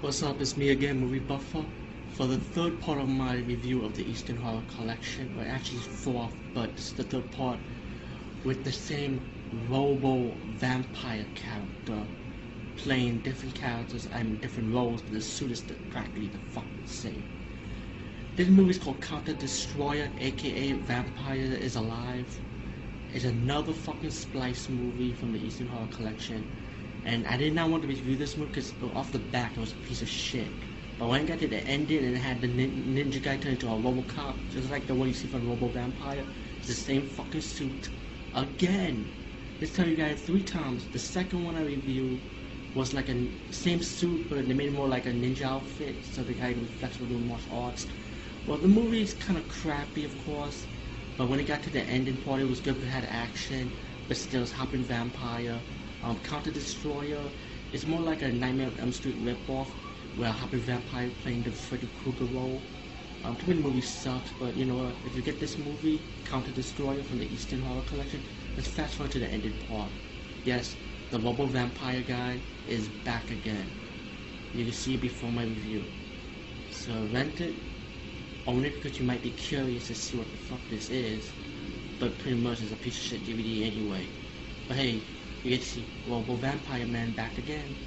What's up, it's me again, Movie Buffer, for the third part of my review of the Eastern Horror Collection, or actually fourth, but it's the third part, with the same robo-vampire character, playing different characters and different roles, but the suit is practically the fucking same. This movie is called Counter Destroyer, aka Vampire is Alive. It's another fucking splice movie from the Eastern Horror Collection. And I did not want to review this movie because off the back it was a piece of shit. But when I got to the ending and it had the nin- ninja guy turn into a Robocop, just like the one you see from Robo Vampire, it's the same fucking suit. Again! Let's tell you guys three times. The second one I reviewed was like a same suit, but they made it more like a ninja outfit, so the guy was flexible doing martial arts. Well, the movie is kind of crappy, of course. But when it got to the ending part, it was good. We had action, but still, it's Hopping Vampire. Um, Counter Destroyer It's more like a Nightmare on Elm Street ripoff, where Hopping Vampire playing the Freddy Krueger role. Um, too many movies sucks, but you know what? If you get this movie, Counter Destroyer from the Eastern Horror Collection, let's fast forward to the ending part. Yes, the Robo Vampire guy is back again. You can see it before my review. So rent it only because you might be curious to see what the fuck this is, but pretty much it's a piece of shit DVD anyway. But hey, you get to see Global Vampire Man back again.